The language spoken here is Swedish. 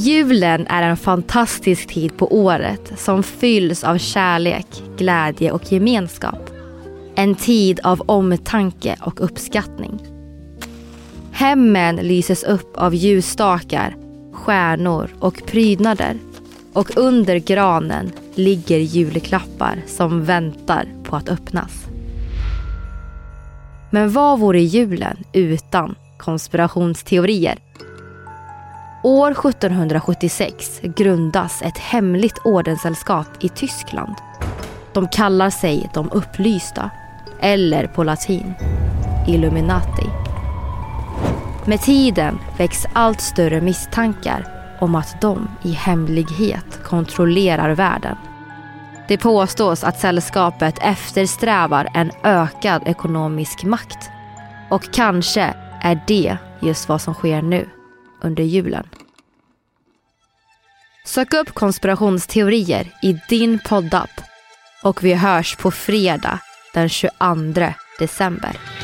Julen är en fantastisk tid på året som fylls av kärlek, glädje och gemenskap. En tid av omtanke och uppskattning. Hemmen lyses upp av ljusstakar, stjärnor och prydnader. Och under granen ligger julklappar som väntar på att öppnas. Men vad vore julen utan konspirationsteorier? År 1776 grundas ett hemligt ordenssällskap i Tyskland. De kallar sig de upplysta, eller på latin Illuminati. Med tiden väcks allt större misstankar om att de i hemlighet kontrollerar världen. Det påstås att sällskapet eftersträvar en ökad ekonomisk makt. Och kanske är det just vad som sker nu under julen. Sök upp konspirationsteorier i din poddapp och vi hörs på fredag den 22 december.